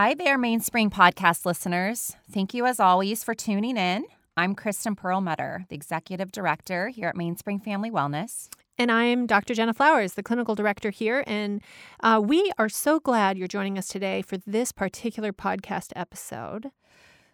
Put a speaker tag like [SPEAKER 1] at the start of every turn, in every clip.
[SPEAKER 1] Hi there, Mainspring podcast listeners. Thank you, as always, for tuning in. I'm Kristen Perlmutter, the Executive Director here at Mainspring Family Wellness.
[SPEAKER 2] And I'm Dr. Jenna Flowers, the clinical director here. And uh, we are so glad you're joining us today for this particular podcast episode.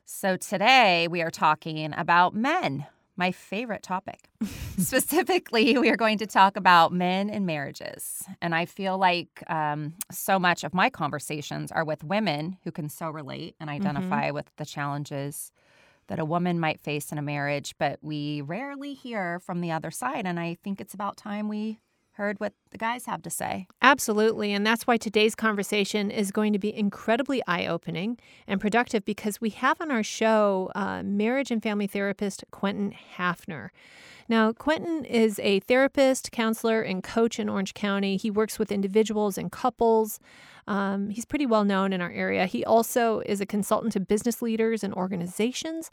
[SPEAKER 1] So, today we are talking about men, my favorite topic. Specifically, we are going to talk about men and marriages. And I feel like um, so much of my conversations are with women who can so relate and
[SPEAKER 2] Mm-hmm.
[SPEAKER 1] identify with the challenges that a woman might face in a marriage, but we rarely hear from the other side. And I think it's about time we heard what the guys have to say.
[SPEAKER 2] Absolutely. And that's why today's conversation is going to be incredibly eye opening and productive because we have on our show uh, marriage and family therapist Quentin Hafner. Now, Quentin is a therapist, counselor, and coach in Orange County. He works with individuals and couples. Um, he's pretty well known in our area. He also is a consultant to business leaders and organizations.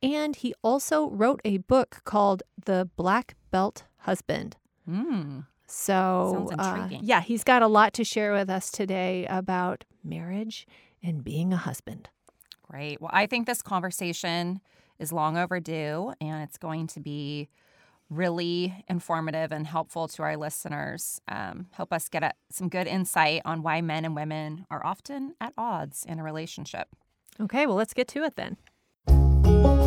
[SPEAKER 2] And he also wrote a book called The Black Belt Husband.
[SPEAKER 1] Hmm.
[SPEAKER 2] So, uh, yeah, he's got a lot to share with us today about marriage and being a husband.
[SPEAKER 1] Great. Well, I think this conversation is long overdue and it's going to be really informative and helpful to our listeners. Um, help us get a, some good insight on why men and women are often at odds in a relationship.
[SPEAKER 2] Okay, well, let's get to it then.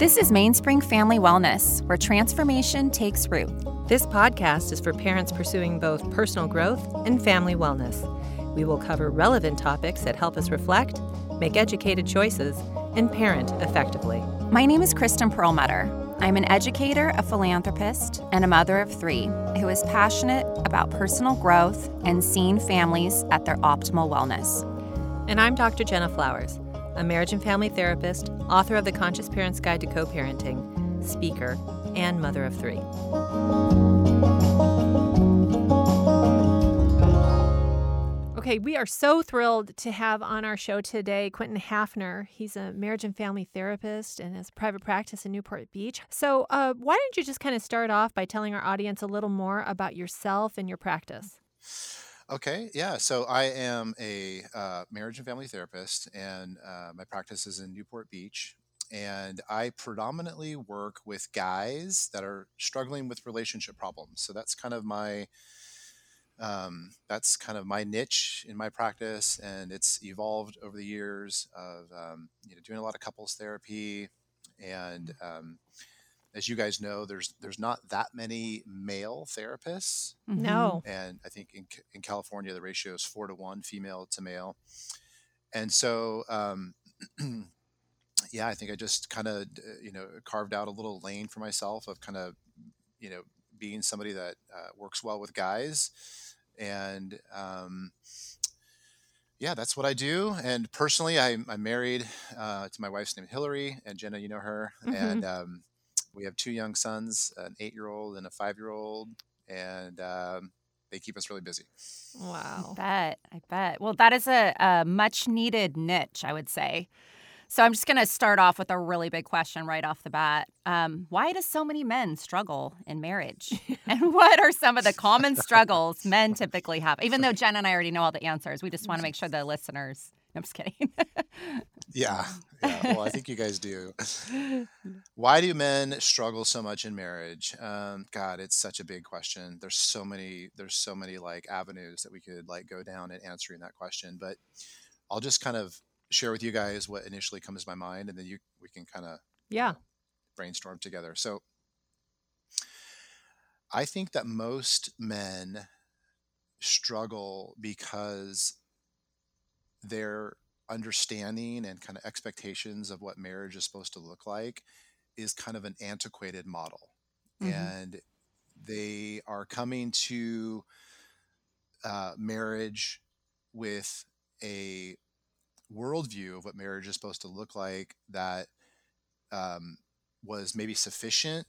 [SPEAKER 1] This is Mainspring Family Wellness, where transformation takes root.
[SPEAKER 3] This podcast is for parents pursuing both personal growth and family wellness. We will cover relevant topics that help us reflect, make educated choices, and parent effectively.
[SPEAKER 1] My name is Kristen Perlmutter. I'm an educator, a philanthropist, and a mother of three who is passionate about personal growth and seeing families at their optimal wellness.
[SPEAKER 3] And I'm Dr. Jenna Flowers, a marriage and family therapist, author of The Conscious Parent's Guide to Co parenting, speaker, and mother of three.
[SPEAKER 2] Okay, we are so thrilled to have on our show today Quentin Hafner. He's a marriage and family therapist and has a private practice in Newport Beach. So, uh, why don't you just kind of start off by telling our audience a little more about yourself and your practice?
[SPEAKER 4] Okay, yeah. So I am a uh, marriage and family therapist, and uh, my practice is in Newport Beach. And I predominantly work with guys that are struggling with relationship problems. So that's kind of my um, that's kind of my niche in my practice, and it's evolved over the years of um, you know doing a lot of couples therapy, and um, as you guys know, there's there's not that many male therapists
[SPEAKER 2] No.
[SPEAKER 4] and I think in, in California the ratio is four to one female to male, and so um, yeah, I think I just kind of you know carved out a little lane for myself of kind of you know being somebody that uh, works well with guys, and um, yeah, that's what I do. And personally, I, I'm married uh, to my wife's name Hillary, and Jenna, you know her,
[SPEAKER 2] Mhm.
[SPEAKER 4] and um, we have two young sons, an eight-year-old and a five-year-old, and um, they keep us really busy.
[SPEAKER 2] Wow.
[SPEAKER 1] I bet. I bet. Well, that is a, a much needed niche, I would say. So I'm just going to start off with a really big question right off the bat. Um, why do so many men struggle in marriage? and what are some of the common struggles men typically have? Even though Jen and I already know all the answers, we just want to make sure the listeners. I'm just kidding.
[SPEAKER 4] Yeah, yeah. Well, I think you guys do. Why do men struggle so much in marriage? Um, God, it's such a big question. There's so many. There's so many like avenues that we could like go down in answering that question. But I'll just kind of share with you guys what initially comes to my mind, and then you we can kind of
[SPEAKER 2] Yeah.
[SPEAKER 4] brainstorm together. So I think that most men struggle because their understanding and kind of expectations of what marriage is supposed to look like is kind of an antiquated model.
[SPEAKER 1] Mhm.
[SPEAKER 4] And they are coming to uh, marriage with a worldview of what marriage is supposed to look like that um, was maybe sufficient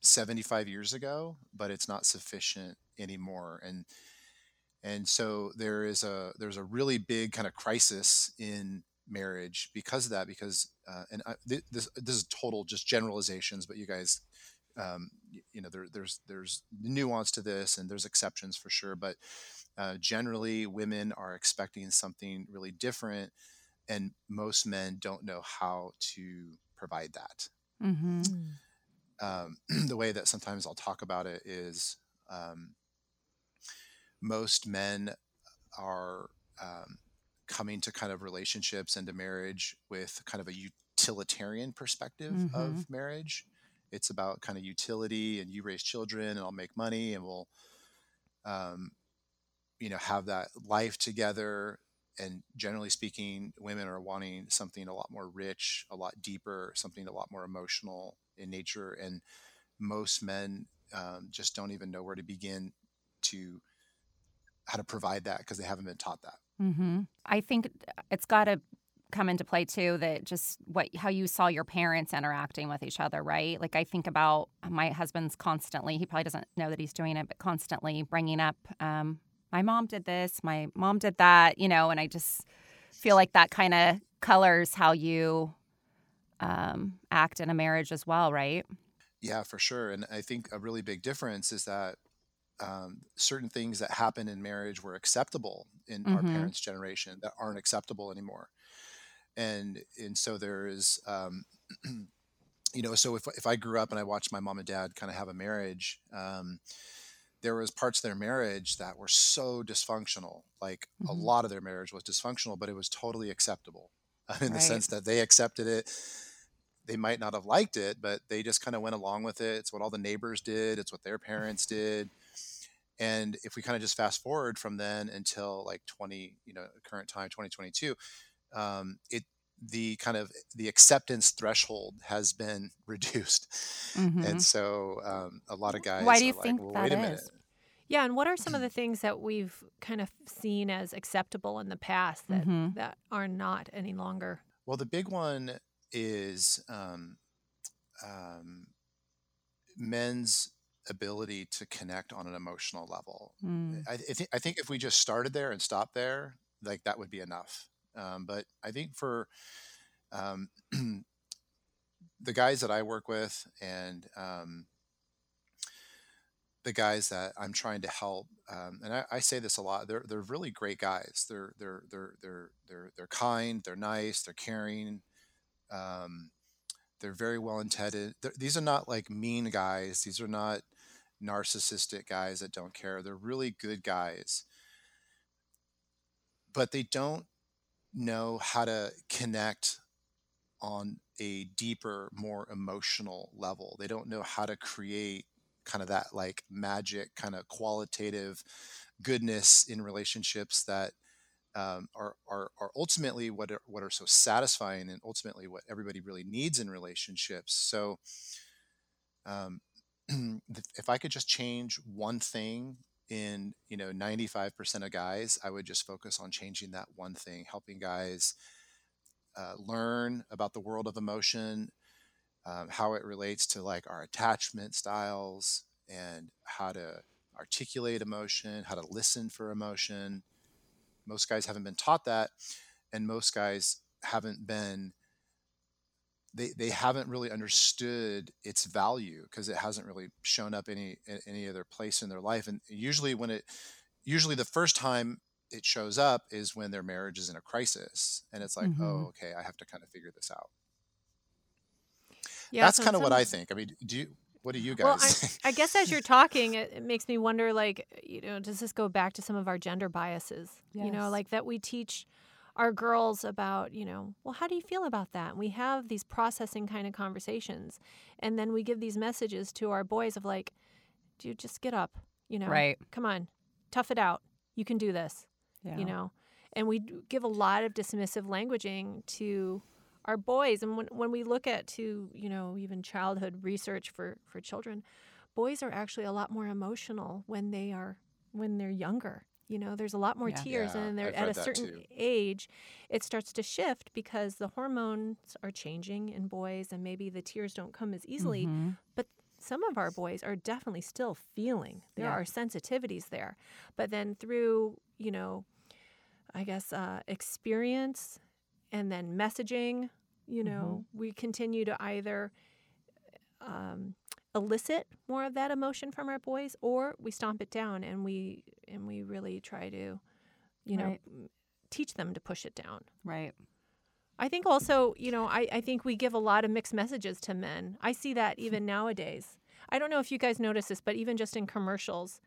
[SPEAKER 4] 75 years ago, but it's not sufficient anymore. And and so there is a there's a really big kind of crisis in marriage because of that. Because uh, and I, th- this this is total just generalizations, but you guys um, you know there, there's there's nuance to this and there's exceptions for sure but uh, generally women are expecting something really different and most men don't know how to provide that
[SPEAKER 1] Mm-hmm.
[SPEAKER 4] um, the way that sometimes i'll talk about it is um, most men are um, coming to kind of relationships and to marriage with kind of a utilitarian perspective
[SPEAKER 1] Mhm.
[SPEAKER 4] of marriage. It's about kind of utility and you raise children and i'll make money and we'll um, you know have that life together. And generally speaking women are wanting something a lot more rich a lot deeper something a lot more emotional in nature. And most men um, just don't even know where to begin to how to provide that because they haven't been taught that
[SPEAKER 1] Mm-hmm. I think it's got to come into play too that just what how you saw your parents interacting with each other, right? Like I think about my husband's constantly. He probably doesn't know that he's doing it, but constantly bringing up, um, my mom did this, my mom did that, you know, and I just feel like that kind of colors how you um, act in a marriage as well, right?
[SPEAKER 4] Yeah, for sure. And I think a really big difference is that um, certain things that happen in marriage were acceptable in our
[SPEAKER 1] Mhm.
[SPEAKER 4] parents' generation that aren't acceptable anymore. And and so there is, um, you know, so if if I grew up and I watched my mom and dad kind of have a marriage, um, there was parts of their marriage that were so dysfunctional. Like a
[SPEAKER 1] Mhm.
[SPEAKER 4] lot of their marriage was dysfunctional, but it was totally acceptable in the sense that they accepted it they might not have liked it, but they just kind of went along with it. It's what all the neighbors did, it's what their parents did. And if we kind of just fast forward from then until like 20, you know, current time, 2022, um, it the kind of the acceptance threshold has been reduced.
[SPEAKER 1] Mhm.
[SPEAKER 4] And so um, a lot of guys
[SPEAKER 1] Why do you
[SPEAKER 4] are like,
[SPEAKER 1] think
[SPEAKER 4] well,
[SPEAKER 1] that
[SPEAKER 4] wait a
[SPEAKER 1] is?
[SPEAKER 4] minute.
[SPEAKER 2] Yeah, and what are some of the things that we've kind of seen as acceptable in the past that
[SPEAKER 1] Mhm.
[SPEAKER 2] that are not any longer?
[SPEAKER 4] Well, the big one is um, um, men's ability to connect on an emotional level.
[SPEAKER 1] Mm.
[SPEAKER 4] I, I, think, I think if we just started there and stopped there, like that would be enough. Um, but I think for um, the guys that I work with and um, the guys that I'm trying to help, um, and I, I say this a lot, they're they're really great guys. They're they're they're they're they're they're kind, they're nice, they're caring. Um, they're very well intended. These are not like mean guys. These are not narcissistic guys that don't care. They're really good guys, but they don't know how to connect on a deeper, more emotional level. They don't know how to create kind of that like magic, kind of qualitative goodness in relationships that um, are, are are ultimately what are, what are so satisfying and ultimately what everybody really needs in relationships. So, um, if I could just change one thing in you know 95% of guys, I would just focus on changing that one thing, helping guys uh, learn about the world of emotion, um, how it relates to like our attachment styles, and how to articulate emotion, how to listen for emotion. Most guys haven't been taught that, and most guys haven't been. They, they haven't really understood its value because it hasn't really shown up any any other place in their life. And usually, when it usually the first time it shows up is when their marriage is in a crisis, and it's like,
[SPEAKER 1] Mhm.
[SPEAKER 4] oh, okay, I have to kind of figure this out.
[SPEAKER 2] Yeah,
[SPEAKER 4] That's
[SPEAKER 2] so
[SPEAKER 4] kind of what I think. I mean, do you? What do you guys
[SPEAKER 2] Well, I,
[SPEAKER 4] think?
[SPEAKER 2] I guess as you're talking, it, it makes me wonder, like, you know, does this go back to some of our gender biases? You know, like that we teach our girls about, you know, well, how do you feel about that? And we have these processing kind of conversations, and then we give these messages to our boys of like, dude, just get up, you know,
[SPEAKER 1] Right.
[SPEAKER 2] come on, tough it out, you can do this,
[SPEAKER 1] Yeah.
[SPEAKER 2] you know, and we give a lot of dismissive languaging to our boys and when, when we look at to you know even childhood research for for children boys are actually a lot more emotional when they are when they're younger you know there's a lot more
[SPEAKER 1] Yeah.
[SPEAKER 2] tears
[SPEAKER 4] Yeah,
[SPEAKER 2] and they're
[SPEAKER 4] I've
[SPEAKER 2] at a certain
[SPEAKER 4] too.
[SPEAKER 2] age it starts to shift because the hormones are changing in boys and maybe the tears don't come as easily
[SPEAKER 1] Mhm.
[SPEAKER 2] but some of our boys are definitely still feeling there
[SPEAKER 1] Yeah.
[SPEAKER 2] are sensitivities there but then through you know i guess uh, experience and then messaging you know we continue to either um, elicit more of that emotion from our boys or we stomp it down and we and we really try to you know
[SPEAKER 1] Right.
[SPEAKER 2] teach them to push it down.
[SPEAKER 1] Right.
[SPEAKER 2] i think also you know I, I think we give a lot of mixed messages to men. I see that even nowadays. I don't know if you guys notice this but even just in commercials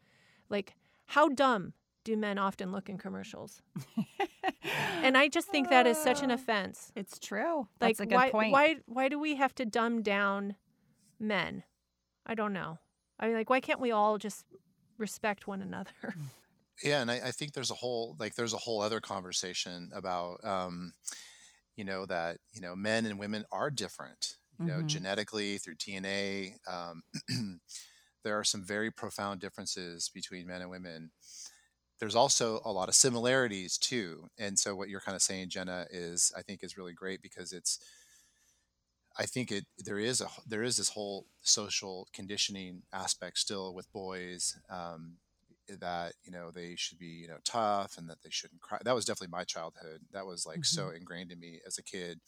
[SPEAKER 2] like how dumb do men often look in commercials and i just think that is such an offense
[SPEAKER 1] It's true.
[SPEAKER 2] like
[SPEAKER 1] That's a good
[SPEAKER 2] why,
[SPEAKER 1] point.
[SPEAKER 2] why why do we have to dumb down men i don't know i mean like why can't we all just respect one another
[SPEAKER 4] Yeah, and I, I think there's a whole like there's a whole other conversation about um, you know that you know men and women are different. You know,
[SPEAKER 1] Mhm.
[SPEAKER 4] genetically through DNA. Um, there are some very profound differences between men and women. There's also a lot of similarities too. And so what you're kind of saying, Jenna, is I think is really great because it's I think it there is a there is this whole social conditioning aspect still with boys. Um, that you know they should be you know tough and that they shouldn't cry that was definitely my childhood that was like so ingrained in me as a kid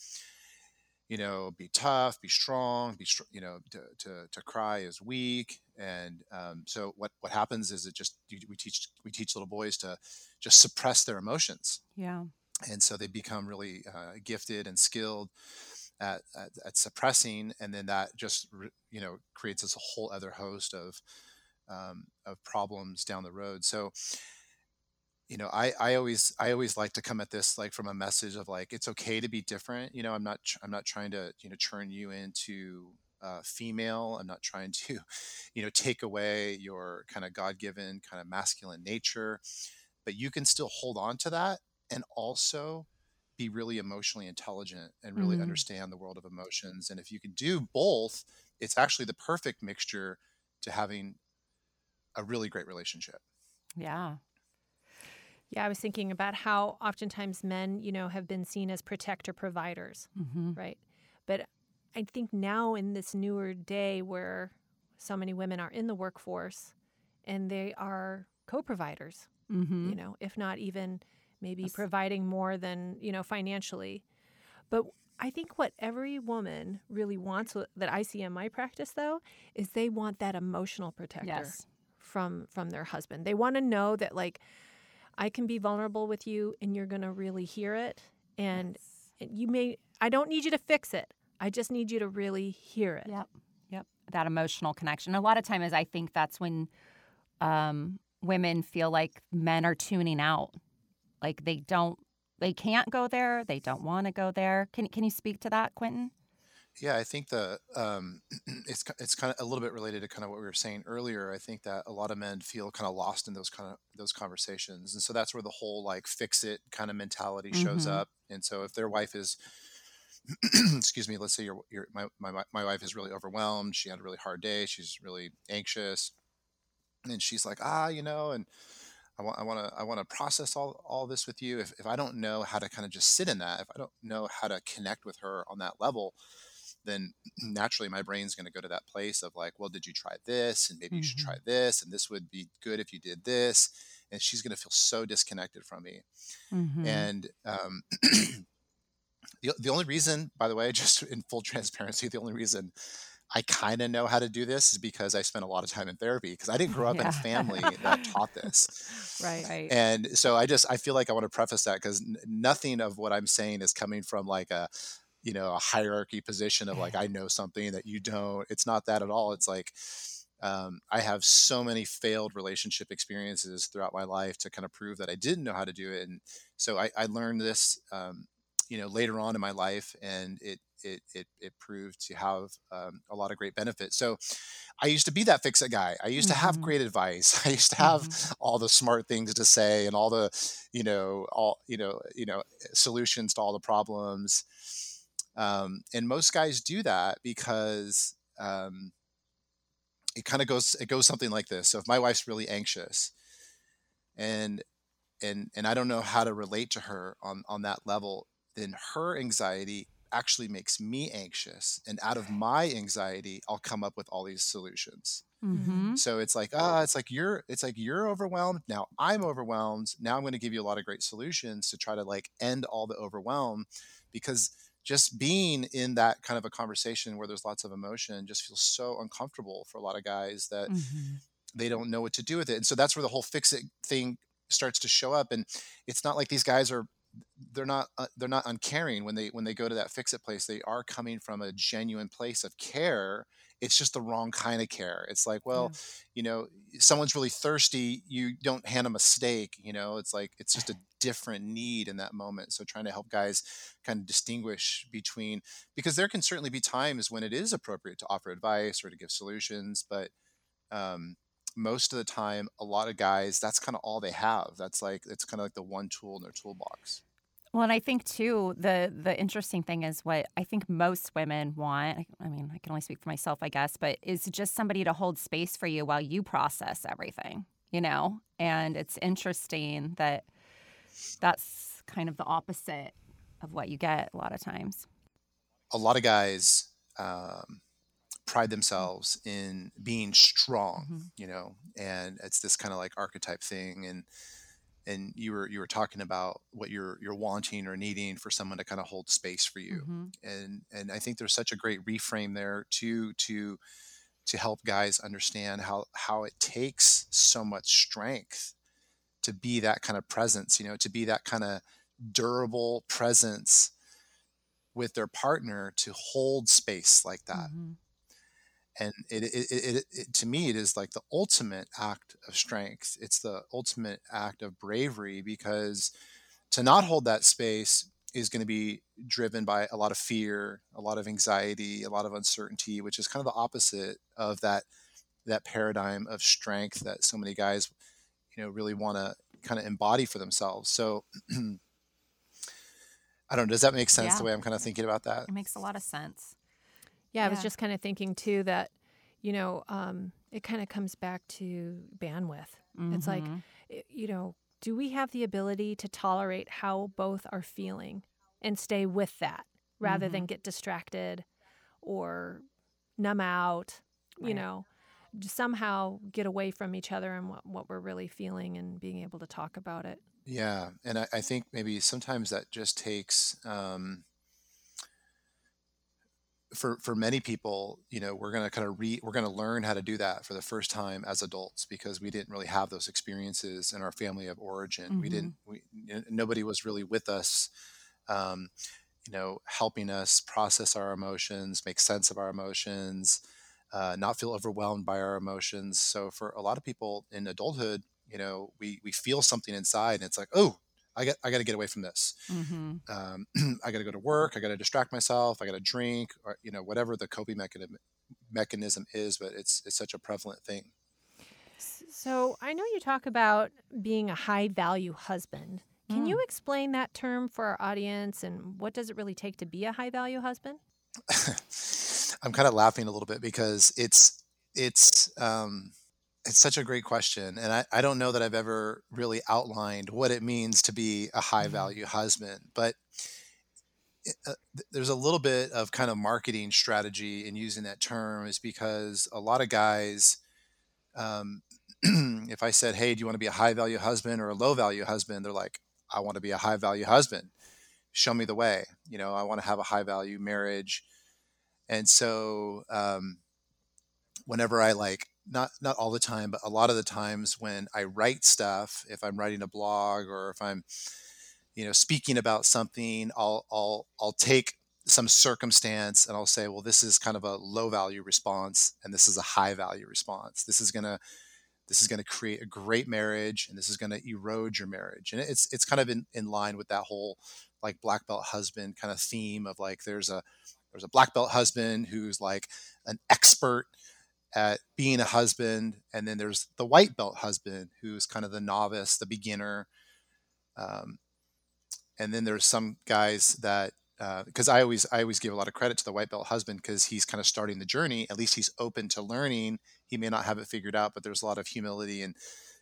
[SPEAKER 4] you know be tough be strong be str- you know to, to, to cry is weak and um, so what what happens is it just we teach we teach little boys to just suppress their emotions
[SPEAKER 1] yeah.
[SPEAKER 4] and so they become really uh, gifted and skilled at, at, at suppressing and then that just you know creates this whole other host of um, of problems down the road so you know I, I always i always like to come at this like from a message of like it's okay to be different you know i'm not i'm not trying to you know turn you into uh, female i'm not trying to you know take away your kind of god-given kind of masculine nature but you can still hold on to that and also be really emotionally intelligent and really
[SPEAKER 1] Mhm.
[SPEAKER 4] understand the world of emotions and if you can do both it's actually the perfect mixture to having a really great relationship
[SPEAKER 1] Yeah.
[SPEAKER 2] Yeah i was thinking about how oftentimes men you know have been seen as protector providers
[SPEAKER 1] Mm-hmm.
[SPEAKER 2] right but i think now in this newer day where so many women are in the workforce and they are co-providers
[SPEAKER 1] Mm-hmm.
[SPEAKER 2] you know if not even maybe
[SPEAKER 1] Yes.
[SPEAKER 2] providing more than you know financially but i think what every woman really wants that i see in my practice though is they want that emotional protector
[SPEAKER 1] Yes.
[SPEAKER 2] from from their husband they want to know that like i can be vulnerable with you and you're going to really hear it and you may i don't need you to fix it i just need you to really hear it
[SPEAKER 1] Yep. Yep. That emotional connection. A lot of times I think that's when um, women feel like men are tuning out. Like they don't they can't go there, they don't want to go there. Can can you speak to that, Quentin?
[SPEAKER 4] Yeah, I think the um, it's it's kind of a little bit related to kind of what we were saying earlier. I think that a lot of men feel kind of lost in those kind of those conversations, and so that's where the whole like fix it kind of mentality shows
[SPEAKER 1] Mhm.
[SPEAKER 4] up. And so if their wife is, excuse me, let's say your your my, my my- my wife is really overwhelmed. She had a really hard day. She's really anxious, and she's like, ah, you know, and I want I want to I want to process all all this with you. If if I don't know how to kind of just sit in that, if I don't know how to connect with her on that level, then naturally my brain's going to go to that place of like, well, did you try this? And maybe you should try this, and this would be good if you did this. And she's going to feel so disconnected from me.
[SPEAKER 1] Mm-hmm.
[SPEAKER 4] And um, the the only reason, by the way, just in full transparency, the only reason I kind of know how to do this is because I spent a lot of time in therapy because I didn't grow up in a family that taught this.
[SPEAKER 2] right
[SPEAKER 1] right.
[SPEAKER 4] And so I just I feel like I want to preface that because n- nothing of what I'm saying is coming from like a you know a hierarchy position of like I know something that you don't. It's not that at all. It's like um, I have so many failed relationship experiences throughout my life to kind of prove that I didn't know how to do it. And so I, I learned this um, you know later on in my life, and it it it, it proved to have um, a lot of great benefits. So I used to be that fix it guy. I used to have
[SPEAKER 1] Mhm.
[SPEAKER 4] great advice. I used to have
[SPEAKER 1] Mhm.
[SPEAKER 4] all the smart things to say and all the you know all you know you know solutions to all the problems um, and most guys do that because um, it kind of goes it goes something like this so if my wife's really anxious and and and i don't know how to relate to her on on that level then her anxiety actually makes me anxious and out of my anxiety i'll come up with all these solutions
[SPEAKER 1] Mm-hmm.
[SPEAKER 4] so it's like, ah, it's like you're, it's like you're overwhelmed. Now I'm overwhelmed. Now I'm going to give you a lot of great solutions to try to like end all the overwhelm, because just being in that kind of a conversation where there's lots of emotion just feels so uncomfortable for a lot of guys that
[SPEAKER 1] Mm-hmm.
[SPEAKER 4] they don't know what to do with it. And so that's where the whole fix it thing starts to show up. And it's not like these guys are they're not uh, they're not uncaring when they when they go to that fix it place. They are coming from a genuine place of care. It's just the wrong kind of care. It's like, well, you know, someone's really thirsty. You don't hand them a steak. You know, it's like it's just a different need in that moment. So trying to help guys kind of distinguish between because there can certainly be times when it is appropriate to offer advice or to give solutions, but um, most of the time, a lot of guys, that's kind of all they have. That's like it's kind of like the one tool in their toolbox.
[SPEAKER 1] Well, and I think too the the interesting thing is what I think most women want. I, mean, I can only speak for myself, I guess, but is just somebody to hold space for you while you process everything, you know. And it's interesting that that's kind of the opposite of what you get a lot of times.
[SPEAKER 4] A lot of guys um, pride themselves in being strong,
[SPEAKER 1] Mhm.
[SPEAKER 4] you know, and it's this kind of like archetype thing. And and you were you were talking about what you're you're wanting or needing for someone to kind of hold space for you.
[SPEAKER 1] Mhm.
[SPEAKER 4] and and I think there's such a great reframe there too to to help guys understand how how it takes so much strength to be that kind of presence, you know, to be that kind of durable presence with their partner to hold space like that.
[SPEAKER 1] Mhm.
[SPEAKER 4] And it, it, it, it, to me, it is like the ultimate act of strength. It's the ultimate act of bravery because to not hold that space is going to be driven by a lot of fear, a lot of anxiety, a lot of uncertainty, which is kind of the opposite of that that paradigm of strength that so many guys, you know, really want to kind of embody for themselves. So I don't know, does that make sense
[SPEAKER 1] Yeah.
[SPEAKER 4] the way I'm kind of thinking about that?
[SPEAKER 1] It makes a lot of sense.
[SPEAKER 2] Yeah, I was just kind of thinking too that, you know, um, it kind of comes back to bandwidth. It's like,
[SPEAKER 1] Mhm.
[SPEAKER 2] you know, do we have the ability to tolerate how both are feeling and stay with that rather than get distracted or numb out, you
[SPEAKER 1] Right.
[SPEAKER 2] know, somehow get away from each other and what, what we're really feeling and being able to talk about it.
[SPEAKER 4] Yeah, and I, I think maybe sometimes that just takes um, for for many people, you know, we're gonna kind of re we're gonna learn how to do that for the first time as adults because we didn't really have those experiences in our family of origin. We didn't. We nobody was really with us. Um, you know, helping us process our emotions, make sense of our emotions, uh, not feel overwhelmed by our emotions. So for a lot of people in adulthood, you know, we we feel something inside, and it's like, oh, I got I got to get away from this.
[SPEAKER 1] Mhm.
[SPEAKER 4] Um, I got to go to work. I got to distract myself. I got to drink, or you know, whatever the coping mechanism mechanism is. But it's it's such a prevalent thing.
[SPEAKER 2] So I know you talk about being a high value husband. Can you explain that term for our audience and what does it really take to be a high value husband?
[SPEAKER 4] I'm kind of laughing a little bit because it's it's um, it's such a great question, and I, I don't know that I've ever really outlined what it means to be a high value husband, but it- uh, there's a little bit of kind of marketing strategy in using that term, is because a lot of guys, um, if I said, "Hey, do you want to be a high value husband or a low value husband?" They're like, "I want to be a high value husband. Show me the way. You know, I want to have a high value marriage." and so um, whenever i like not not all the time but a lot of the times when i write stuff if i'm writing a blog or if i'm you know speaking about something i'll i'll i'll take some circumstance and i'll say well this is kind of a low value response and this is a high value response. This is to this is to create a great marriage and this is to erode your marriage. And it's it's kind of in, in line with that whole like black belt husband kind of theme of like there's a there's a black belt husband who's like an expert at being a husband and then there's the white belt husband who's kind of the novice the beginner um, and then there's some guys that because I always I always give a lot of credit to the white belt husband because he's kind of starting the journey. At least he's open to learning. He may not have it figured out, but there's a lot of humility and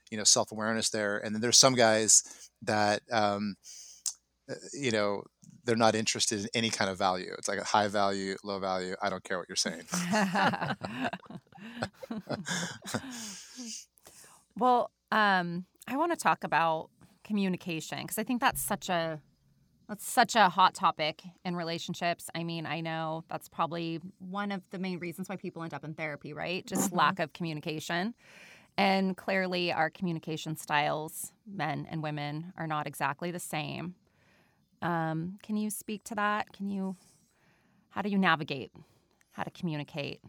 [SPEAKER 4] you know self awareness there. And then there's some guys that um, uh, you know they're not interested in any kind of value. It's like a high value, low value. I don't care what you're saying.
[SPEAKER 1] well, um, I want to talk about communication because I think that's such a That's such a hot topic in relationships. I mean, I know that's probably one of the main reasons why people end up in therapy, right? Just
[SPEAKER 2] Mhm.
[SPEAKER 1] lack of communication. And clearly, our communication styles, men and women, are not exactly the same. Um, can you speak to that? Can you, how do you navigate how to communicate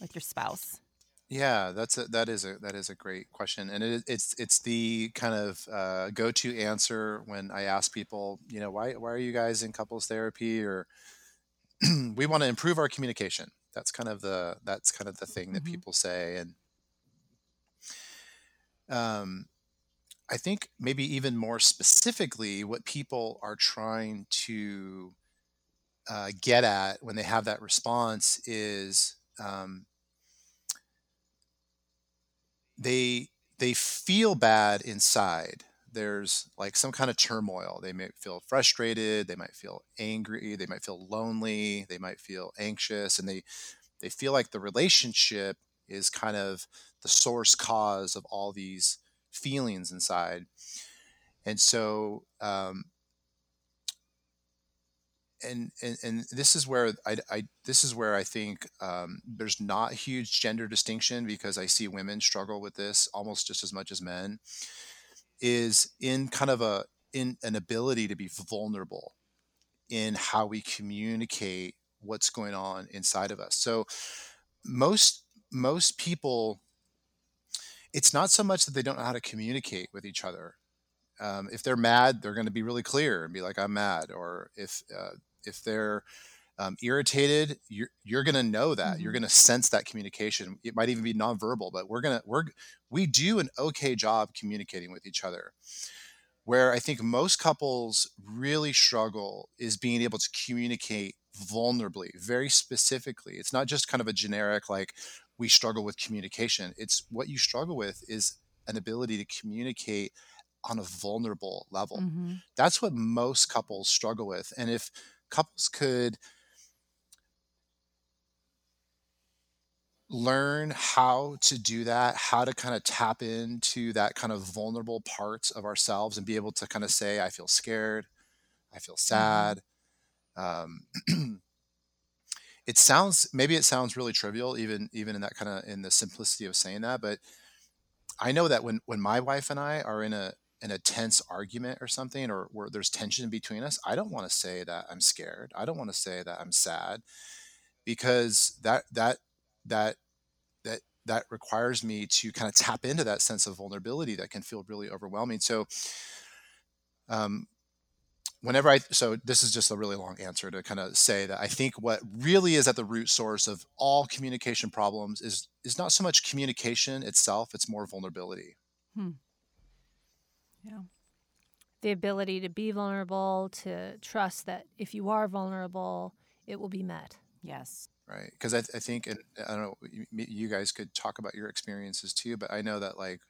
[SPEAKER 1] with your spouse?
[SPEAKER 4] Yeah, that's a, that is a that is a great question, and it, it's it's the kind of uh, go-to answer when I ask people, you know, why why are you guys in couples therapy, or we want to improve our communication. That's kind of the that's kind of the thing that
[SPEAKER 1] Mhm.
[SPEAKER 4] people say, and um, I think maybe even more specifically, what people are trying to uh, get at when they have that response is um, they they feel bad inside. There's like some kind of turmoil. They may feel frustrated they might feel angry they might feel lonely they might feel anxious and they they feel like the relationship is kind of the source cause of all these feelings inside and so um, and, and and this is where I, I this is where I think um, there's not huge gender distinction because I see women struggle with this almost just as much as men is in kind of a in an ability to be vulnerable in how we communicate what's going on inside of us. So most most people it's not so much that they don't know how to communicate with each other. Um, if they're mad, they're going to be really clear and be like, "I'm mad," or if uh, if they're um, irritated, you're you're going to know that. You're
[SPEAKER 1] Mhm.
[SPEAKER 4] going to sense that communication. It might even be nonverbal, but we're gonna we're we do an okay job communicating with each other. Where I think most couples really struggle is being able to communicate vulnerably, very specifically. It's not just kind of a generic like we struggle with communication. It's what you struggle with is an ability to communicate on a vulnerable level.
[SPEAKER 1] Mm-hmm.
[SPEAKER 4] that's what most couples struggle with. And if couples could learn how to do that how to kind of tap into that kind of vulnerable parts of ourselves and be able to kind of say i feel scared. I feel sad. Um, it sounds maybe it sounds really trivial even even in that kind of in the simplicity of saying that but i know that when when my wife and i are in a in a tense argument or something or where there's tension between us i don't want to say that i'm scared. I don't want to say that i'm sad because that that that that that requires me to kind of tap into that sense of vulnerability that can feel really overwhelming. So um whenever i so this is just a really long answer to kind of say that i think what really is at the root source of all communication problems is is not so much communication itself it's more vulnerability Hmm.
[SPEAKER 1] Yeah.
[SPEAKER 2] The ability to be vulnerable, to trust that if you are vulnerable, it will be met.
[SPEAKER 1] Yes.
[SPEAKER 4] right because I, I think and i don't know you, you guys could talk about your experiences too but i know that like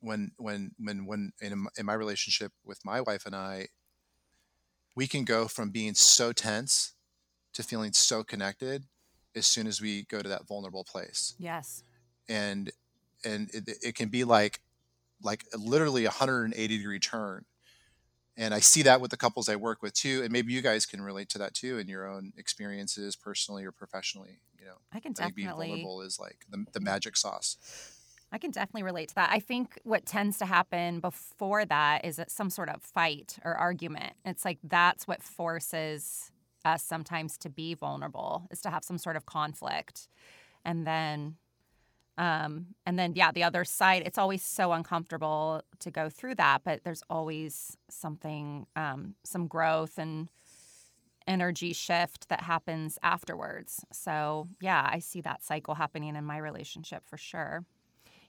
[SPEAKER 4] when when when when in, m- in my relationship with my wife and i we can go from being so tense to feeling so connected as soon as we go to that vulnerable place.
[SPEAKER 1] Yes.
[SPEAKER 4] and and it, it can be like like literally a 180 degree turn. And i see that with the couples i work with too and maybe you guys can relate to that too in your own experiences personally or professionally you know
[SPEAKER 1] I can
[SPEAKER 4] i think being
[SPEAKER 1] definitely
[SPEAKER 4] vulnerable is like the, the magic sauce
[SPEAKER 1] I can definitely relate to that. I think what tends to happen before that is some sort of fight or argument. It's like that's what forces us sometimes to be vulnerable, is to have some sort of conflict. And then um and then yeah, the other side, it's always so uncomfortable to go through that, but there's always something um some growth and energy shift that happens afterwards. So, yeah, I see that cycle happening in my relationship for sure.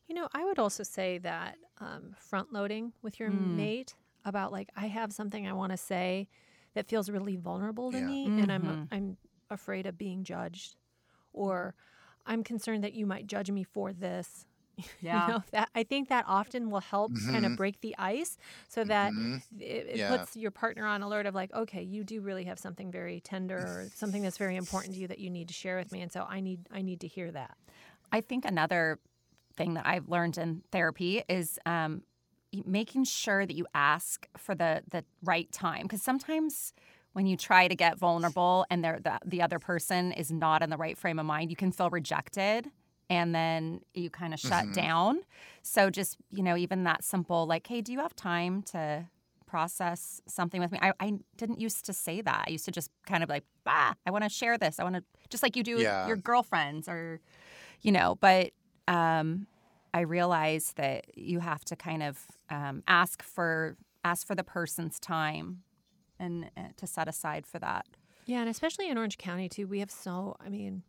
[SPEAKER 2] You know, I would also say that um, front loading with your
[SPEAKER 1] Mm.
[SPEAKER 2] mate about like I have something I want to say that feels really vulnerable to
[SPEAKER 4] Yeah.
[SPEAKER 2] me, and I'm
[SPEAKER 1] Mhm.
[SPEAKER 2] I'm afraid of being judged, or I'm concerned that you might judge me for this.
[SPEAKER 1] Yeah.
[SPEAKER 2] You know, that I think that often will help kind of
[SPEAKER 4] Mhm.
[SPEAKER 2] break the ice, so that
[SPEAKER 4] Mhm.
[SPEAKER 2] it, it
[SPEAKER 4] Yeah.
[SPEAKER 2] puts your partner on alert of like, okay, you do really have something very tender or something that's very important to you that you need to share with me, and so I need I need to hear that.
[SPEAKER 1] I think another thing that I've learned in therapy is um, making sure that you ask for the the right time because sometimes when you try to get vulnerable and the, the other person is not in the right frame of mind, you can feel rejected and then you kind of shut mm-hmm. down. So just, you know, even that simple like, hey, do you have time to process something with me? I, I didn't used to say that. I used to just kind of like, ah, I want to share this. I want to just like you do yeah. with your girlfriends or, you know, but um, I realized that you have to kind of um, ask for ask for the person's time and uh, to set aside for that.
[SPEAKER 2] Yeah, and especially in Orange County too, we have so. I mean,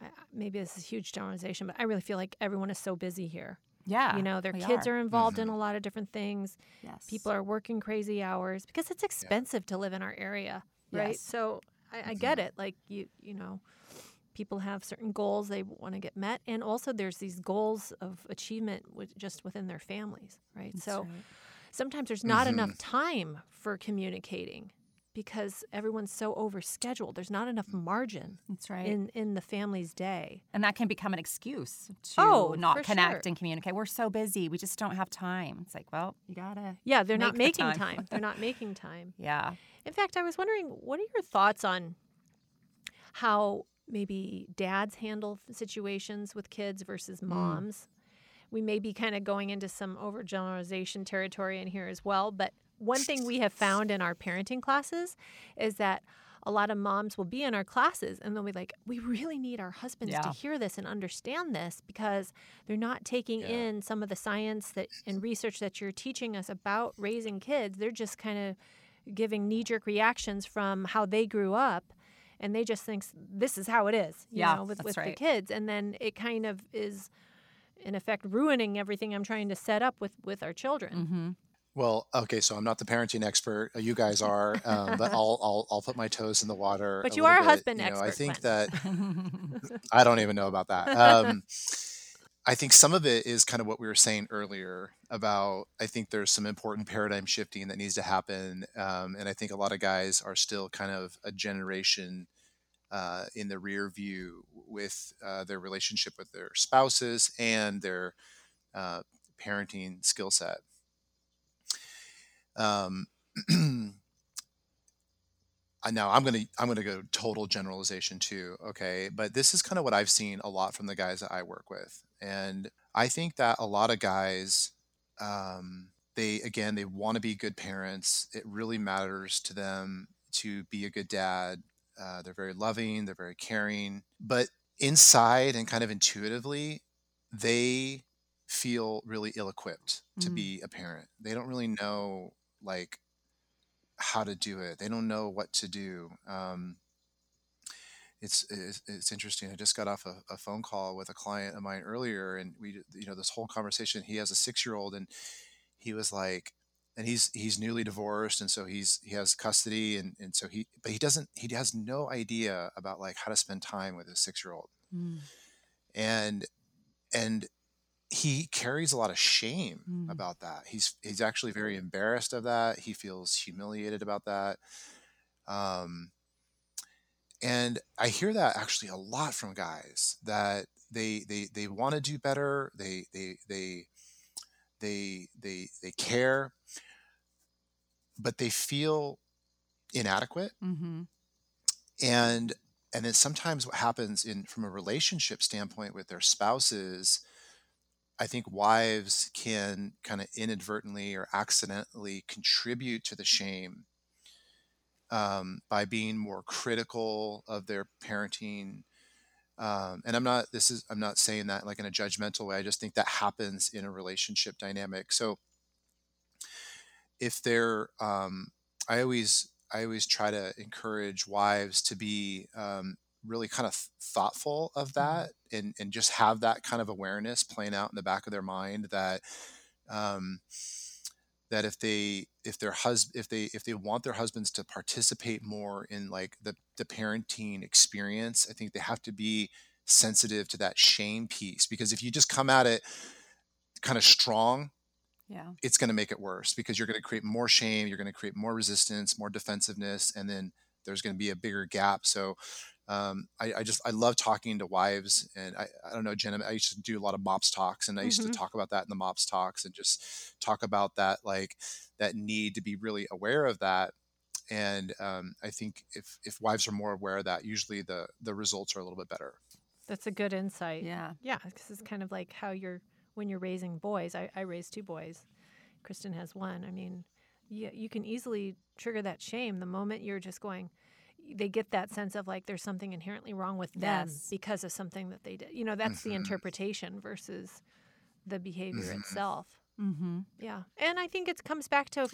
[SPEAKER 2] I, maybe this is a huge generalization, but I really feel like everyone is so busy here.
[SPEAKER 1] Yeah,
[SPEAKER 2] you know, their kids are, are involved mm-hmm. in a lot of different things. Yes, people are working crazy hours because it's expensive yeah. to live in our area, right? Yes. So I, I get it. Like you, you know, people have certain goals they want to get met, and also there's these goals of achievement with, just within their families, right?
[SPEAKER 1] That's
[SPEAKER 2] so.
[SPEAKER 1] Right
[SPEAKER 2] sometimes there's not mm-hmm. enough time for communicating because everyone's so overscheduled. There's not enough margin.
[SPEAKER 1] That's right.
[SPEAKER 2] In in the family's day.
[SPEAKER 1] And that can become an excuse to
[SPEAKER 2] oh,
[SPEAKER 1] not connect
[SPEAKER 2] sure.
[SPEAKER 1] and communicate. We're so busy. We just don't have time. It's like, well, you gotta
[SPEAKER 2] Yeah, they're not making
[SPEAKER 1] the time.
[SPEAKER 2] time. they're not making time.
[SPEAKER 1] Yeah.
[SPEAKER 2] In fact, I was wondering, what are your thoughts on how maybe dads handle situations with kids versus mm. moms? Mm we may be kind of going into some overgeneralization territory in here as well. But one thing we have found in our parenting classes is that a lot of moms will be in our classes and they'll be like, we really need our husbands
[SPEAKER 1] yeah.
[SPEAKER 2] to hear this and understand this because they're not taking yeah. in some of the science that and research that you're teaching us about raising kids. They're just kind of giving knee jerk reactions from how they grew up. And they just think this is how it is, you
[SPEAKER 1] yeah,
[SPEAKER 2] know, with, with
[SPEAKER 1] right.
[SPEAKER 2] the kids. And then it kind of is in effect ruining everything I'm trying to set up with with our children.
[SPEAKER 1] Mm-hmm.
[SPEAKER 4] Well, okay, so I'm not the parenting expert. Uh, you guys are, um, but I'll, I'll I'll put my toes in the water.
[SPEAKER 2] But you are
[SPEAKER 4] a
[SPEAKER 2] husband
[SPEAKER 4] you
[SPEAKER 2] know,
[SPEAKER 4] expert. I think
[SPEAKER 2] that
[SPEAKER 4] I don't even know about that. Um, I think some of it is kind of what we were saying earlier about. I think there's some important paradigm shifting that needs to happen, um, and I think a lot of guys are still kind of a generation uh, in the rear view with uh, their relationship with their spouses and their uh, parenting skill set. Um, now I'm gonna I'm gonna go total generalization too, okay? But this is kind of what I've seen a lot from the guys that I work with, and I think that a lot of guys, um, they again they want to be good parents. It really matters to them to be a good dad uh, they're very loving, they're very caring, but inside and kind of intuitively, they feel really ill equipped to mm. be a parent. They don't really know like how to do it. They don't know what to do. Um, it's, it's, it's interesting. I just got off a, a, phone call with a client of mine earlier, and we you know this whole conversation. He has a six year old, and he was like, and he's he's newly divorced and so he's he has custody and and so he but he doesn't he has no idea about like how to spend time with his six year old mm. and and he carries a lot of shame mm. about that he's he's actually very embarrassed of that he feels humiliated about that um and i hear that actually a lot from guys that they they they want to do better they they they they they they care but they feel inadequate
[SPEAKER 1] mm-hmm.
[SPEAKER 4] and and then sometimes what happens in from a relationship standpoint with their spouses i think wives can kind of inadvertently or accidentally contribute to the shame um, by being more critical of their parenting um, and i'm not this is i'm not saying that like in a judgmental way i just think that happens in a relationship dynamic so if they're um, i always i always try to encourage wives to be um, really kind of thoughtful of mm-hmm. that and and just have that kind of awareness playing out in the back of their mind that um, that if they if their husband if they if they want their husbands to participate more in like the the parenting experience i think they have to be sensitive to that shame piece because if you just come at it kind of strong
[SPEAKER 1] yeah.
[SPEAKER 4] it's going to make it worse because you're going to create more shame you're going to create more resistance more defensiveness and then there's going to be a bigger gap. So um, I, I, just I love talking to wives, and I, I don't know, Jenna. I used to do a lot of MOPS talks, and I used mm-hmm. to talk about that in the MOPS talks, and just talk about that like that need to be really aware of that. And um, I think if if wives are more aware of that, usually the the results are a little bit better.
[SPEAKER 2] That's a good insight.
[SPEAKER 1] Yeah,
[SPEAKER 2] yeah, because it's kind of like how you're when you're raising boys. I, I raised two boys. Kristen has one. I mean, you, you can easily trigger that shame the moment you're just going they get that sense of like there's something inherently wrong with them yes. because of something that they did. You know, that's mm-hmm. the interpretation versus the behavior mm-hmm. itself.
[SPEAKER 1] Mm-hmm.
[SPEAKER 2] Yeah, and I think it comes back to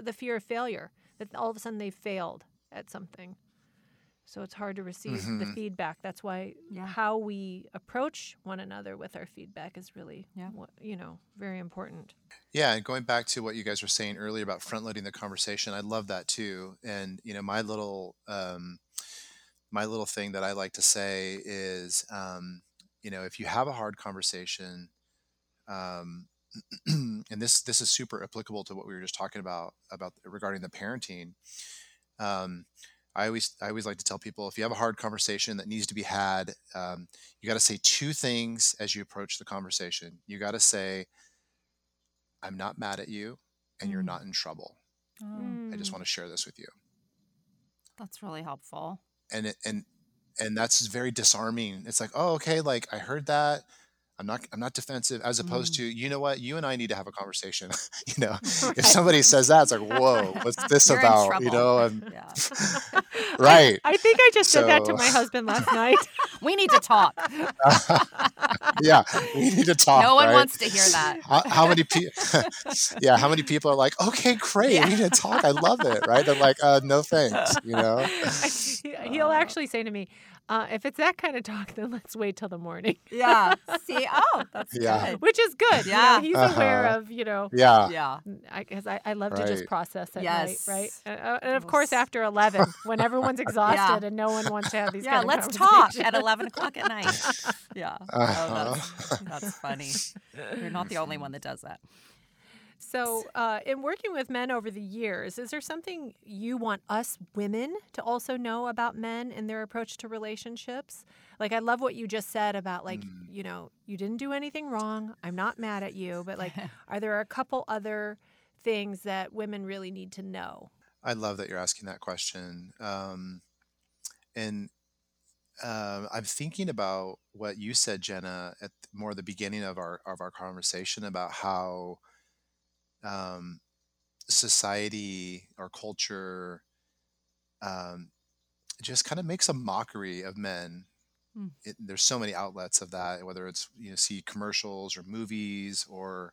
[SPEAKER 2] the fear of failure that all of a sudden they failed at something. So it's hard to receive mm-hmm. the feedback. That's why yeah. how we approach one another with our feedback is really, yeah. you know, very important.
[SPEAKER 4] Yeah, and going back to what you guys were saying earlier about front loading the conversation, I love that too. And you know, my little um, my little thing that I like to say is, um, you know, if you have a hard conversation, um, and this this is super applicable to what we were just talking about about regarding the parenting. Um, I always I always like to tell people if you have a hard conversation that needs to be had, um, you got to say two things as you approach the conversation. You got to say, "I'm not mad at you, and mm. you're not in trouble." Oh. I just mm. want to share this with you.
[SPEAKER 1] That's really helpful.
[SPEAKER 4] And it, and and that's very disarming. It's like, oh, okay, like I heard that. I'm not I'm not defensive as opposed mm. to you know what? You and I need to have a conversation. You know right. if somebody says that it's like whoa what's this
[SPEAKER 1] You're
[SPEAKER 4] about? You know yeah. right.
[SPEAKER 2] I, I, think I just so, said that to my husband last night.
[SPEAKER 1] We need to talk.
[SPEAKER 4] Yeah we need to talk
[SPEAKER 1] no one
[SPEAKER 4] right?
[SPEAKER 1] wants to hear that.
[SPEAKER 4] How, how many people yeah how many people are like okay great yeah. we need to talk I love it right? They're like uh, no thanks you know?
[SPEAKER 2] He'll actually say to me uh, if it's that kind of talk, then let's wait till the morning.
[SPEAKER 1] yeah. See, oh, that's yeah. good.
[SPEAKER 2] Which is good. Yeah. You know, he's uh-huh. aware of, you know.
[SPEAKER 4] Yeah.
[SPEAKER 1] Yeah.
[SPEAKER 2] Because I, I, I, love right. to just process at yes. night, right? Uh, and of course, after 11, when everyone's exhausted yeah. and no one wants to have these
[SPEAKER 1] yeah, let's talk at 11 o'clock at night. Yeah. Uh-huh. Oh, that's, that's funny. You're not the only one that does that.
[SPEAKER 2] So, uh, in working with men over the years, is there something you want us women to also know about men and their approach to relationships? Like, I love what you just said about, like, mm. you know, you didn't do anything wrong. I'm not mad at you. But, like, are there a couple other things that women really need to know?
[SPEAKER 4] I love that you're asking that question. Um, and uh, I'm thinking about what you said, Jenna, at more the beginning of our of our conversation about how um, society or culture um, just kind of makes a mockery of men. Mm. It, there's so many outlets of that, whether it's you know see commercials or movies or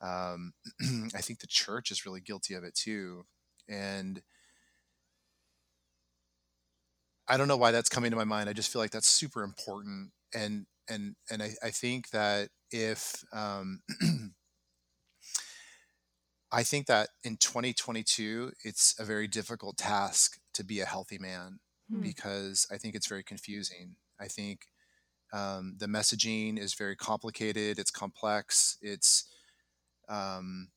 [SPEAKER 4] um, I think the church is really guilty of it too. And I don't know why that's coming to my mind. I just feel like that's super important. And and and I, I think that if um, I think that in 2022, it's a very difficult task to be a healthy man hmm. because I think it's very confusing. I think um, the messaging is very complicated, it's complex, it's um,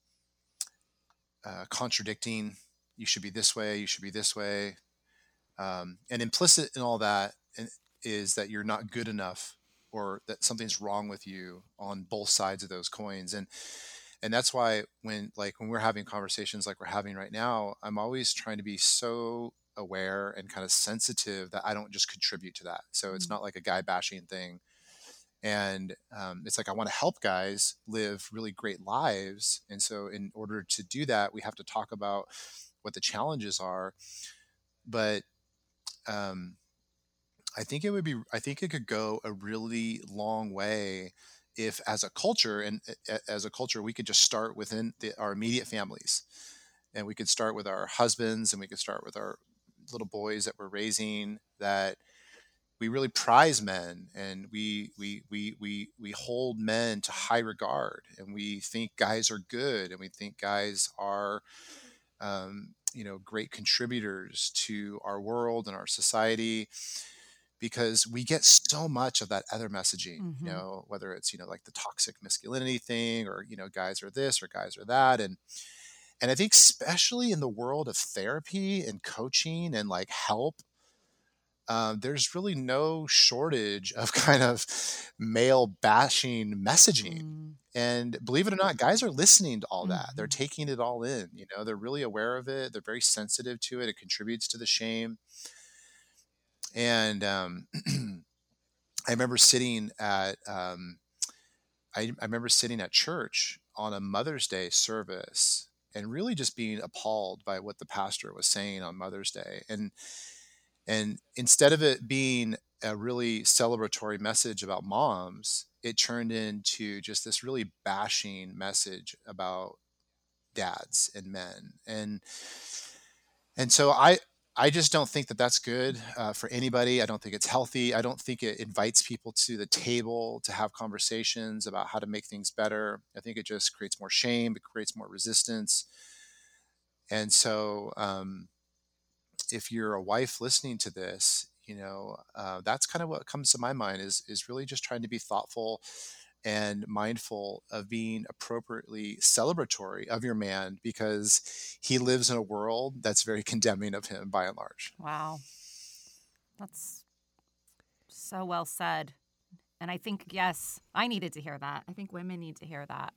[SPEAKER 4] uh, contradicting. You should be this way, you should be this way. Um, and implicit in all that is that you're not good enough or that something's wrong with you on both sides of those coins. And and that's why when like when we're having conversations like we're having right now i'm always trying to be so aware and kind of sensitive that i don't just contribute to that. So it's mm-hmm. not like a guy bashing thing. And um, it's like i want to help guys live really great lives. And so in order to do that we have to talk about what the challenges are. But um, i think it would be i think it could go a really long way if as a culture and as a culture we could just start within the, our immediate families. And we could start with our husbands and we could start with our little boys that we're raising that we really prize men and we we we we we hold men to high regard and we think guys are good and we think guys are um, you know great contributors to our world and our society because we get so much of that other messaging mm-hmm. you know whether it's you know like the toxic masculinity thing or you know guys are this or guys are that and and i think especially in the world of therapy and coaching and like help um, there's really no shortage of kind of male bashing messaging.
[SPEAKER 1] Mm.
[SPEAKER 4] And believe it or not, guys are listening to all that. They're
[SPEAKER 1] Mm-hmm.
[SPEAKER 4] taking it all in. You know, they're really aware of it. They're very sensitive to it. It contributes to the shame. And um, I remember sitting at, um, I, I remember sitting at church on a Mother's Day service and really just being appalled by what the pastor was saying on Mother's Day. And and instead of it being a really celebratory message about moms, it turned into just this really bashing message about dads and men. And and so I I just don't think that that's good uh, for anybody. I don't think it's healthy. I don't think it invites people to the table to have conversations about how to make things better. I think it just creates more shame. It creates more resistance. And so, um, if you're a wife listening to this, you know, uh, that's kind of what comes to my mind is is really just trying to be thoughtful and mindful of being appropriately celebratory of your man because he lives in a world that's very condemning of him by and large.
[SPEAKER 1] Wow. That's so well said. And I think, yes, I needed to hear that. I think women need to hear that.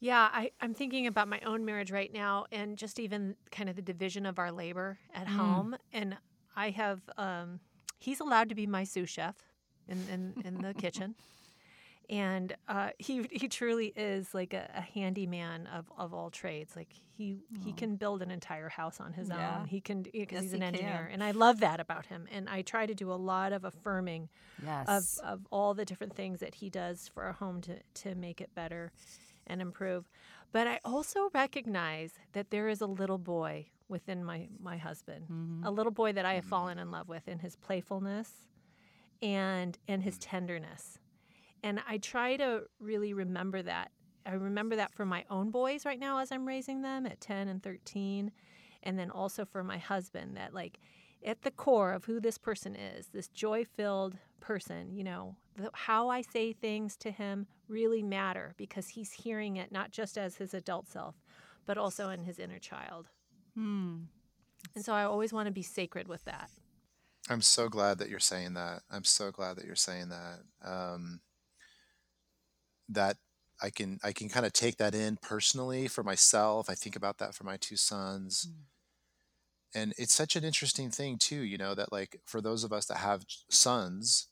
[SPEAKER 2] Yeah, I, I'm thinking about my own marriage right now and just even kind of the division of our labor at
[SPEAKER 1] Mm.
[SPEAKER 2] home. And I have, um, he's allowed to be my sous chef in, in, in the kitchen. And uh, he he truly is like a, a handyman of, of all trades. Like he he can build an entire house on his
[SPEAKER 1] Yeah.
[SPEAKER 2] own. He can because
[SPEAKER 1] Yes,
[SPEAKER 2] he's
[SPEAKER 1] he
[SPEAKER 2] an engineer,
[SPEAKER 1] can.
[SPEAKER 2] and I love that about him. And I try to do a lot of affirming
[SPEAKER 1] Yes.
[SPEAKER 2] of, of all the different things that he does for our home to, to make it better and improve. But I also recognize that there is a little boy within my, my husband,
[SPEAKER 1] Mhm.
[SPEAKER 2] a little boy that I have fallen in love with in his playfulness and in his tenderness. And I try to really remember that. I remember that for my own boys right now as I'm raising them at 10 and 13. And then also for my husband, that like at the core of who this person is, this joy filled person, you know, the, how I say things to him really matter because he's hearing it not just as his adult self, but also in his inner child.
[SPEAKER 1] Hmm.
[SPEAKER 2] And so I always want to be sacred with that.
[SPEAKER 4] I'm so glad that you're saying that. I'm so glad that you're saying that. Um, that I can I can kind of take that in personally for myself. I think about that for my two sons. Hmm. And it's such an interesting thing too, you know, that like for those of us that have sons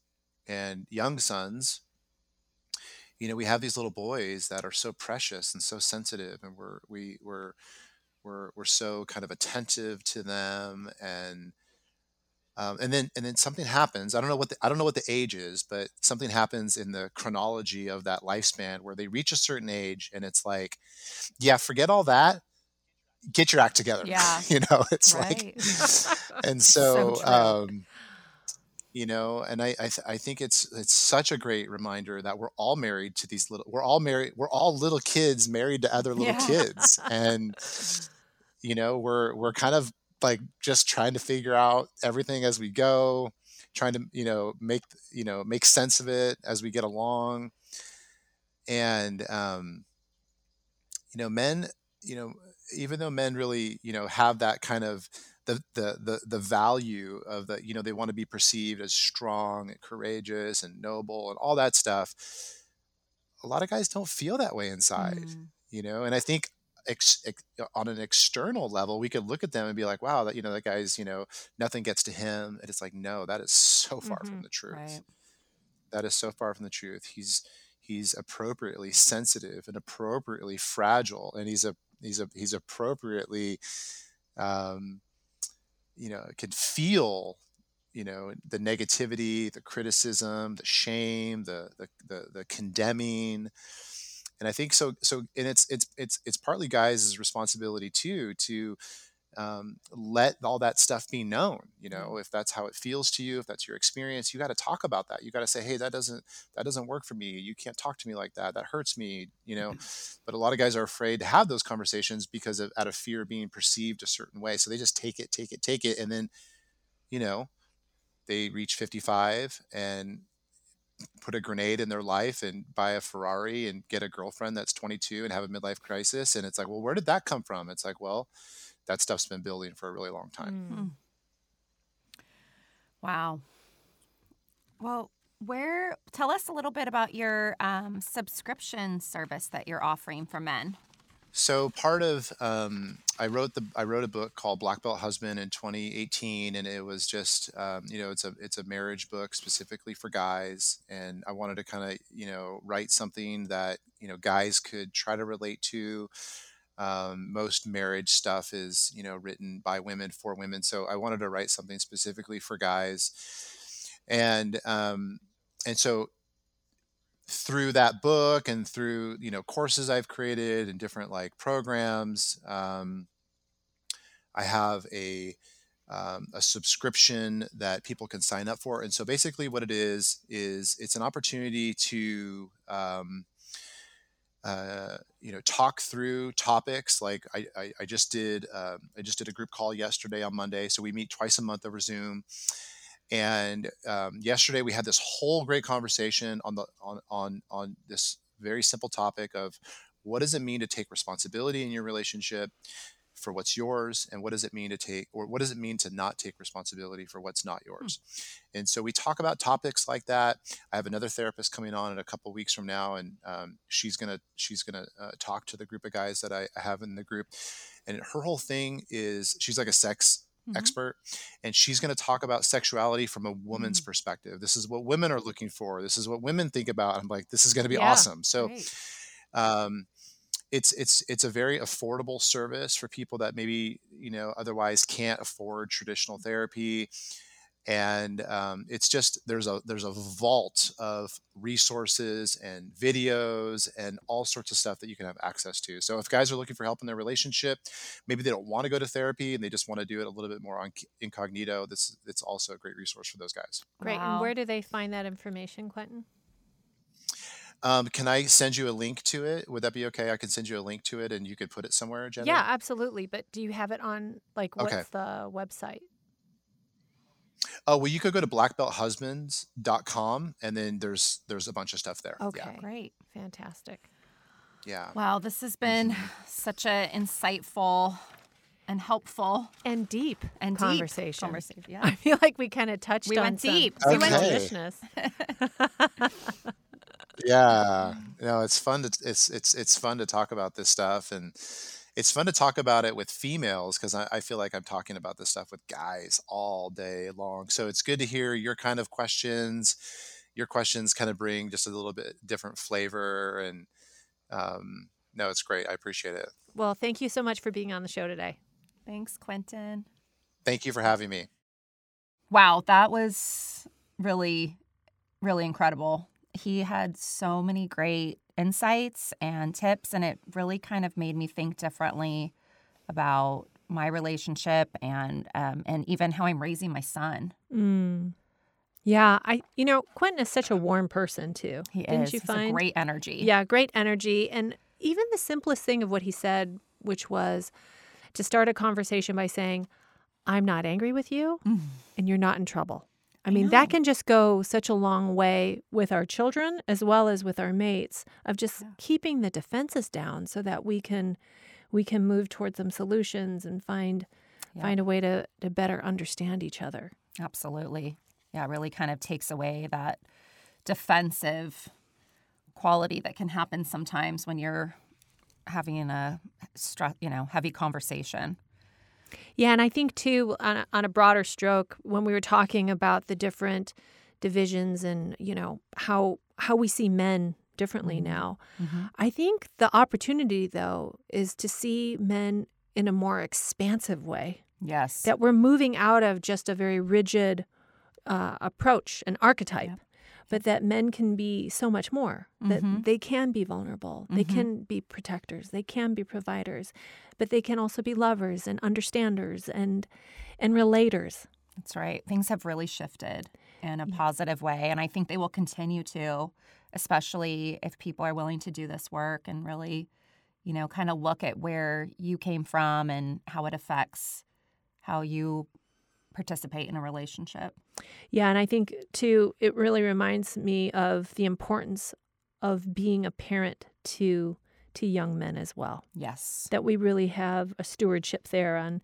[SPEAKER 4] and young sons, you know, we have these little boys that are so precious and so sensitive and we're we we're we're we're so kind of attentive to them and um, and then and then something happens. I don't know what the, I don't know what the age is, but something happens in the chronology of that lifespan where they reach a certain age, and it's like, yeah, forget all that, get your act together.
[SPEAKER 1] Yeah.
[SPEAKER 4] you know, it's
[SPEAKER 1] Right.
[SPEAKER 4] like, and so,
[SPEAKER 1] So
[SPEAKER 4] um, you know, and I I, th- I think it's it's such a great reminder that we're all married to these little we're all married we're all little kids married to other little
[SPEAKER 1] Yeah.
[SPEAKER 4] kids, and you know we're we're kind of like just trying to figure out everything as we go trying to you know make you know make sense of it as we get along and um you know men you know even though men really you know have that kind of the the the, the value of the you know they want to be perceived as strong and courageous and noble and all that stuff a lot of guys don't feel that way inside
[SPEAKER 1] Mm.
[SPEAKER 4] you know and i think ex, ex, on an external level we could look at them and be like wow that you know that guy's you know nothing gets to him and it's like no that is so far from
[SPEAKER 2] Mhm.
[SPEAKER 4] the truth
[SPEAKER 1] Right.
[SPEAKER 4] that is so far from the truth he's he's appropriately sensitive and appropriately fragile and he's a he's a he's appropriately um you know can feel you know the negativity the criticism the shame the the the, the condemning and i think so so and it's it's it's it's partly guys' responsibility too to um, let all that stuff be known you know if that's how it feels to you if that's your experience you got to talk about that. You got to say hey that doesn't that doesn't work for me. You can't talk to me like that. That hurts me you know? But a lot of guys are afraid to have those conversations because of out of fear of being perceived a certain way. So they just take it take it take it and then you know they reach 55 and put a grenade in their life and buy a Ferrari and get a girlfriend that's 22 and have a midlife crisis. And it's like, well, where did that come from? It's like, well, that stuff's been building for a really long time.
[SPEAKER 2] Mm.
[SPEAKER 1] Wow. Well, where tell us a little bit about your um, subscription service that you're offering for men.
[SPEAKER 4] So part of um, I wrote the I wrote a book called Black Belt Husband in 2018, and it was just um, you know it's a it's a marriage book specifically for guys, and I wanted to kind of you know write something that you know guys could try to relate to. Um, most marriage stuff is you know written by women for women, so I wanted to write something specifically for guys, and um, and so through that book and through you know courses I've created and different like programs, um, I have a um, a subscription that people can sign up for. And so basically, what it is is it's an opportunity to um, uh, you know talk through topics like I, I, I just did uh, I just did a group call yesterday on Monday. So we meet twice a month over Zoom and um, yesterday we had this whole great conversation on the on on on this very simple topic of what does it mean to take responsibility in your relationship for what's yours and what does it mean to take or what does it mean to not take responsibility for what's not hmm. yours? And so we talk about topics like that. I have another therapist coming on in a couple weeks from now and um, she's gonna she's gonna uh, talk to the group of guys that I have in the group. And her whole thing is she's like a sex mm-hmm. expert, and she's going to talk about sexuality from a woman's mm-hmm. perspective. This is what women are looking for. This is what women think about. I'm like, this is going to be yeah, awesome. So, um, it's it's it's a very affordable service for people that maybe you know otherwise can't afford traditional therapy and um, it's just there's a there's a vault of resources and videos and all sorts of stuff that you can have access to so if guys are looking for help in their relationship maybe they don't want to go to therapy and they just want to do it a little bit more on incognito this it's also a great resource for those guys
[SPEAKER 2] great wow. and where do they find that information quentin
[SPEAKER 4] um, can I send you a link to it? Would that be okay? I can send you a link to it and you could put it somewhere, Jenna?
[SPEAKER 2] Yeah, absolutely. But do you have it on like what's okay. the website?
[SPEAKER 4] Oh, well, you could go to blackbelthusbands.com and then there's there's a bunch of stuff there.
[SPEAKER 2] Okay, yeah. great. Fantastic.
[SPEAKER 4] Yeah.
[SPEAKER 1] Wow, this has been mm-hmm. such an insightful and helpful
[SPEAKER 2] and deep
[SPEAKER 1] and
[SPEAKER 2] conversation.
[SPEAKER 1] Deep conversation.
[SPEAKER 2] Yeah. I feel like we kind of touched
[SPEAKER 1] we
[SPEAKER 2] on
[SPEAKER 1] went deep.
[SPEAKER 2] Some,
[SPEAKER 1] we went
[SPEAKER 2] deep.
[SPEAKER 4] yeah. No, it's fun to it's it's it's fun to talk about this stuff and it's fun to talk about it with females because I, I, feel like I'm talking about this stuff with guys all day long. So it's good to hear your kind of questions. Your questions kind of bring just a little bit different flavor, and um, no, it's great. I appreciate it.
[SPEAKER 2] Well, thank you so much for being on the show today.
[SPEAKER 1] Thanks, Quentin.
[SPEAKER 4] Thank you for having me.
[SPEAKER 1] Wow, that was really, really incredible. He had so many great insights and tips. And it really kind of made me think differently about my relationship and um, and even how I'm raising my son.
[SPEAKER 2] Mm. Yeah, I you know Quentin is such a warm person too.
[SPEAKER 1] He
[SPEAKER 2] Didn't
[SPEAKER 1] is.
[SPEAKER 2] you find
[SPEAKER 1] great energy?
[SPEAKER 2] Yeah, great energy, and even the simplest thing of what he said, which was to start a conversation by saying, "I'm not angry with you, mm. and you're not in trouble." I mean, that can just go such a long way with our children as well as with our mates of just yeah. keeping the defenses down so that we can we can move towards some solutions and find yeah. find a way to to better understand each other.
[SPEAKER 1] Absolutely. Yeah, it really kind of takes away that defensive quality that can happen sometimes when you're having a you know, heavy conversation.
[SPEAKER 2] Yeah, and I think too, on a, on a broader stroke, when we were talking about the different divisions and you know how how we see men differently mm-hmm. now, mm-hmm. I think the opportunity though is to see men in a more expansive way.
[SPEAKER 1] Yes,
[SPEAKER 2] that we're moving out of just a very rigid uh, approach, an archetype. Yep but that men can be so much more that mm-hmm. they can be vulnerable. Mm-hmm. they can be protectors. They can be providers but they can also be lovers and understanders and and relators.
[SPEAKER 1] That's right. Things have really shifted in a positive way and i think they will continue to especially if people are willing to do this work and really you know kind of look at where you came from and how it affects how you participate in a relationship.
[SPEAKER 2] Yeah, and I think too, it really reminds me of the importance of being a parent to to young men as well.
[SPEAKER 1] Yes.
[SPEAKER 2] That we really have a stewardship there on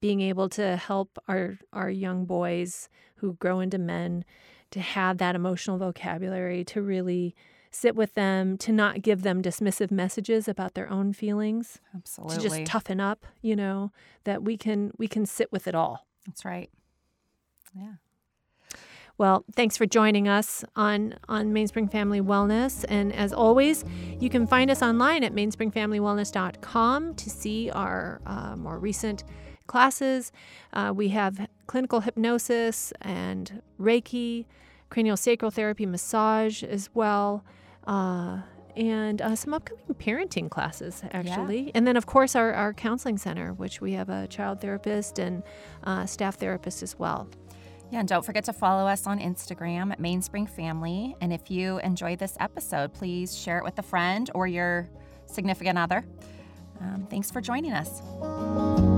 [SPEAKER 2] being able to help our our young boys who grow into men to have that emotional vocabulary to really sit with them to not give them dismissive messages about their own feelings
[SPEAKER 1] Absolutely.
[SPEAKER 2] to just toughen up you know that we can we can sit with it all
[SPEAKER 1] That's right. Yeah.
[SPEAKER 2] Well, thanks for joining us on, on Mainspring Family Wellness. And as always, you can find us online at mainspringfamilywellness.com to see our uh, more recent classes. Uh, we have clinical hypnosis and Reiki, cranial sacral therapy, massage as well. Uh, and uh, some upcoming parenting classes, actually. And then, of course, our, our counseling center, which we have a child therapist and uh, staff therapist as well.
[SPEAKER 1] Yeah, and don't forget to follow us on Instagram at Mainspring Family. And if you enjoyed this episode, please share it with a friend or your significant other. Um, thanks for joining us.